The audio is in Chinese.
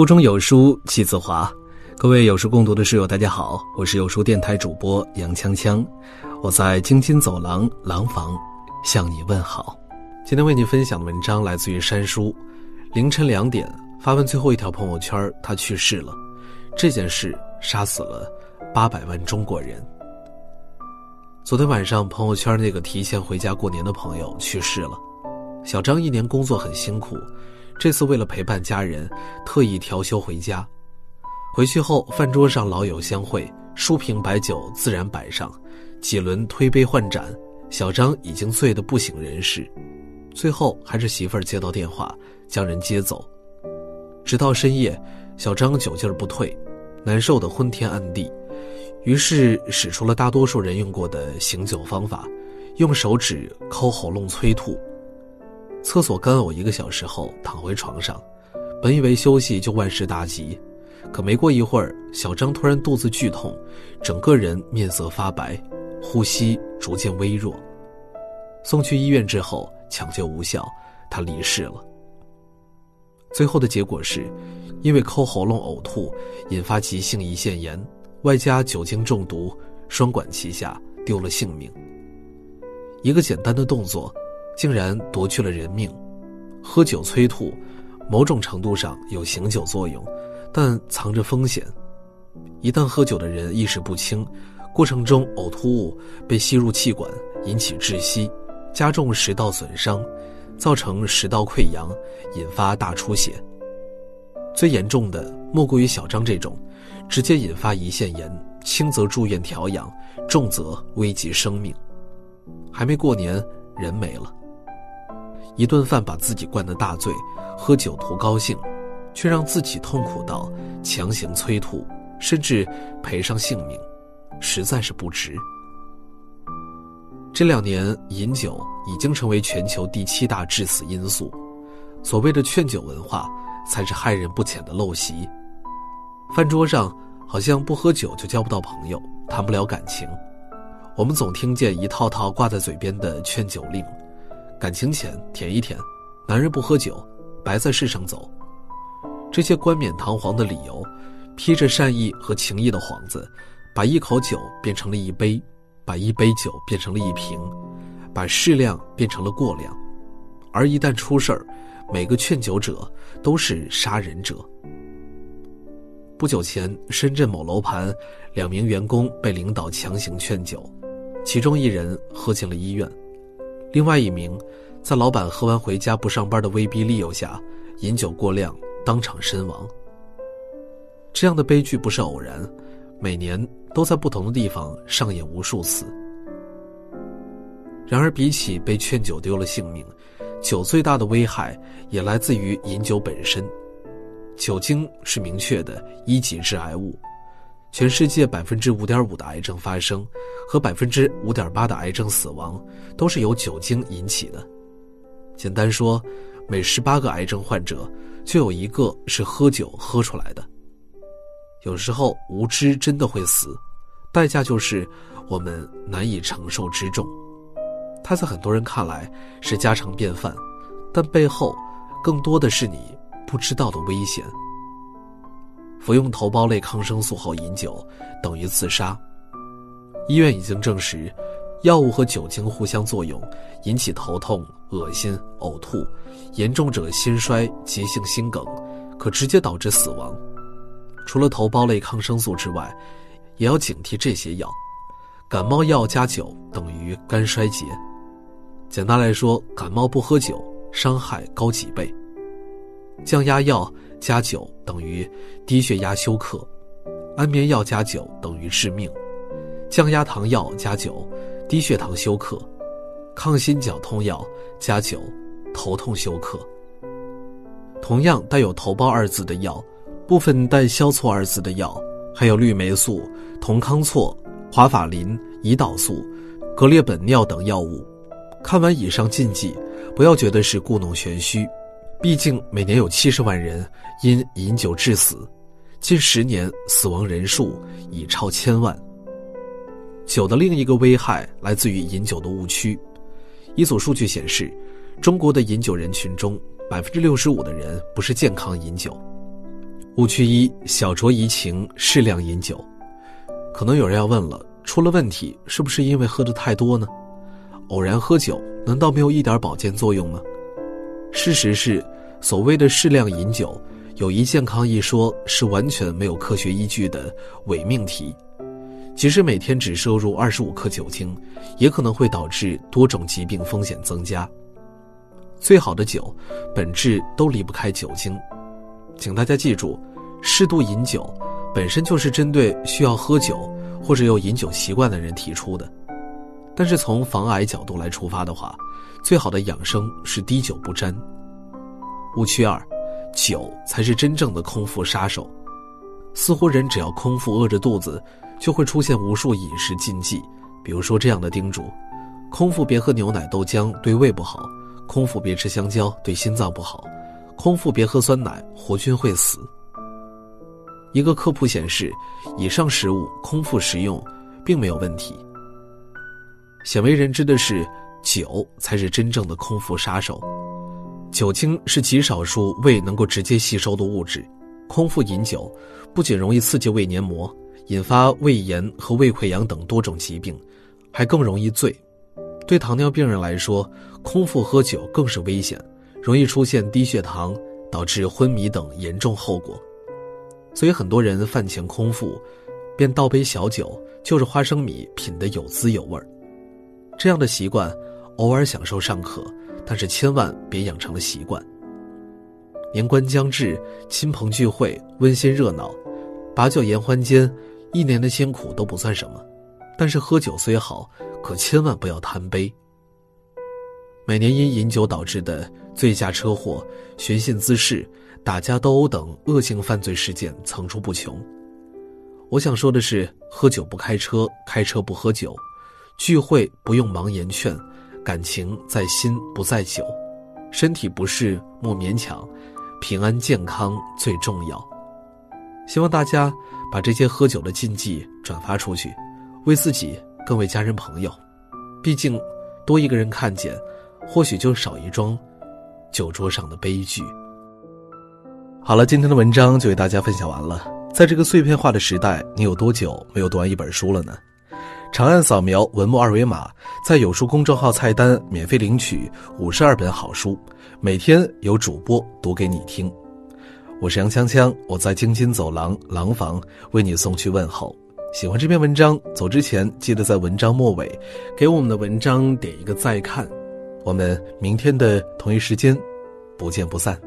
腹中有书气自华，各位有书共读的室友，大家好，我是有书电台主播杨锵锵，我在京津走廊廊坊向你问好。今天为您分享的文章来自于山叔，凌晨两点发完最后一条朋友圈，他去世了。这件事杀死了八百万中国人。昨天晚上，朋友圈那个提前回家过年的朋友去世了。小张一年工作很辛苦。这次为了陪伴家人，特意调休回家。回去后，饭桌上老友相会，数瓶白酒自然摆上，几轮推杯换盏。小张已经醉得不省人事，最后还是媳妇儿接到电话，将人接走。直到深夜，小张酒劲儿不退，难受得昏天暗地，于是使出了大多数人用过的醒酒方法，用手指抠喉咙催吐。厕所干呕一个小时后，躺回床上，本以为休息就万事大吉，可没过一会儿，小张突然肚子剧痛，整个人面色发白，呼吸逐渐微弱。送去医院之后，抢救无效，他离世了。最后的结果是，因为抠喉咙呕吐，引发急性胰腺炎，外加酒精中毒，双管齐下，丢了性命。一个简单的动作。竟然夺去了人命，喝酒催吐，某种程度上有醒酒作用，但藏着风险。一旦喝酒的人意识不清，过程中呕吐物被吸入气管，引起窒息，加重食道损伤，造成食道溃疡，引发大出血。最严重的莫过于小张这种，直接引发胰腺炎，轻则住院调养，重则危及生命。还没过年，人没了。一顿饭把自己灌得大醉，喝酒图高兴，却让自己痛苦到强行催吐，甚至赔上性命，实在是不值。这两年饮酒已经成为全球第七大致死因素，所谓的劝酒文化才是害人不浅的陋习。饭桌上好像不喝酒就交不到朋友，谈不了感情。我们总听见一套套挂在嘴边的劝酒令。感情浅舔一舔，男人不喝酒，白在世上走。这些冠冕堂皇的理由，披着善意和情谊的幌子，把一口酒变成了一杯，把一杯酒变成了一瓶，把适量变成了过量。而一旦出事儿，每个劝酒者都是杀人者。不久前，深圳某楼盘，两名员工被领导强行劝酒，其中一人喝进了医院。另外一名，在老板喝完回家不上班的威逼利诱下，饮酒过量，当场身亡。这样的悲剧不是偶然，每年都在不同的地方上演无数次。然而，比起被劝酒丢了性命，酒最大的危害也来自于饮酒本身。酒精是明确的一级致癌物。全世界百分之五点五的癌症发生，和百分之五点八的癌症死亡，都是由酒精引起的。简单说，每十八个癌症患者，就有一个是喝酒喝出来的。有时候无知真的会死，代价就是我们难以承受之重。它在很多人看来是家常便饭，但背后更多的是你不知道的危险。服用头孢类抗生素后饮酒等于自杀。医院已经证实，药物和酒精互相作用，引起头痛、恶心、呕吐，严重者心衰、急性心梗，可直接导致死亡。除了头孢类抗生素之外，也要警惕这些药。感冒药加酒等于肝衰竭。简单来说，感冒不喝酒，伤害高几倍。降压药。加酒等于低血压休克，安眠药加酒等于致命，降压糖药加酒，低血糖休克，抗心绞痛药加酒，头痛休克。同样带有“头孢”二字的药，部分带“消错”二字的药，还有氯霉素、酮康唑、华法林、胰岛素、格列本脲等药物。看完以上禁忌，不要觉得是故弄玄虚。毕竟每年有七十万人因饮酒致死，近十年死亡人数已超千万。酒的另一个危害来自于饮酒的误区。一组数据显示，中国的饮酒人群中，百分之六十五的人不是健康饮酒。误区一：小酌怡情，适量饮酒。可能有人要问了，出了问题是不是因为喝的太多呢？偶然喝酒，难道没有一点保健作用吗？事实是，所谓的适量饮酒，有益健康一说是完全没有科学依据的伪命题。即使每天只摄入二十五克酒精，也可能会导致多种疾病风险增加。最好的酒，本质都离不开酒精。请大家记住，适度饮酒本身就是针对需要喝酒或者有饮酒习惯的人提出的。但是从防癌角度来出发的话，最好的养生是滴酒不沾。误区二，酒才是真正的空腹杀手。似乎人只要空腹饿着肚子，就会出现无数饮食禁忌，比如说这样的叮嘱：空腹别喝牛奶豆浆，对胃不好；空腹别吃香蕉，对心脏不好。空腹别喝酸奶，活菌会死。一个科普显示，以上食物空腹食用并没有问题。鲜为人知的是，酒才是真正的空腹杀手。酒精是极少数胃能够直接吸收的物质，空腹饮酒不仅容易刺激胃黏膜，引发胃炎和胃溃疡等多种疾病，还更容易醉。对糖尿病人来说，空腹喝酒更是危险。容易出现低血糖，导致昏迷等严重后果，所以很多人饭前空腹，便倒杯小酒，就着花生米品得有滋有味儿。这样的习惯，偶尔享受尚可，但是千万别养成了习惯。年关将至，亲朋聚会温馨热闹，把酒言欢间，一年的辛苦都不算什么。但是喝酒虽好，可千万不要贪杯。每年因饮酒导致的醉驾车祸、寻衅滋事、打架斗殴等恶性犯罪事件层出不穷。我想说的是：喝酒不开车，开车不喝酒，聚会不用忙言劝，感情在心不在酒，身体不适莫勉强，平安健康最重要。希望大家把这些喝酒的禁忌转发出去，为自己更为家人朋友。毕竟，多一个人看见。或许就少一桩酒桌上的悲剧。好了，今天的文章就为大家分享完了。在这个碎片化的时代，你有多久没有读完一本书了呢？长按扫描文末二维码，在有书公众号菜单免费领取五十二本好书，每天有主播读给你听。我是杨锵锵，我在京津走廊廊坊为你送去问候。喜欢这篇文章，走之前记得在文章末尾给我们的文章点一个再看。我们明天的同一时间，不见不散。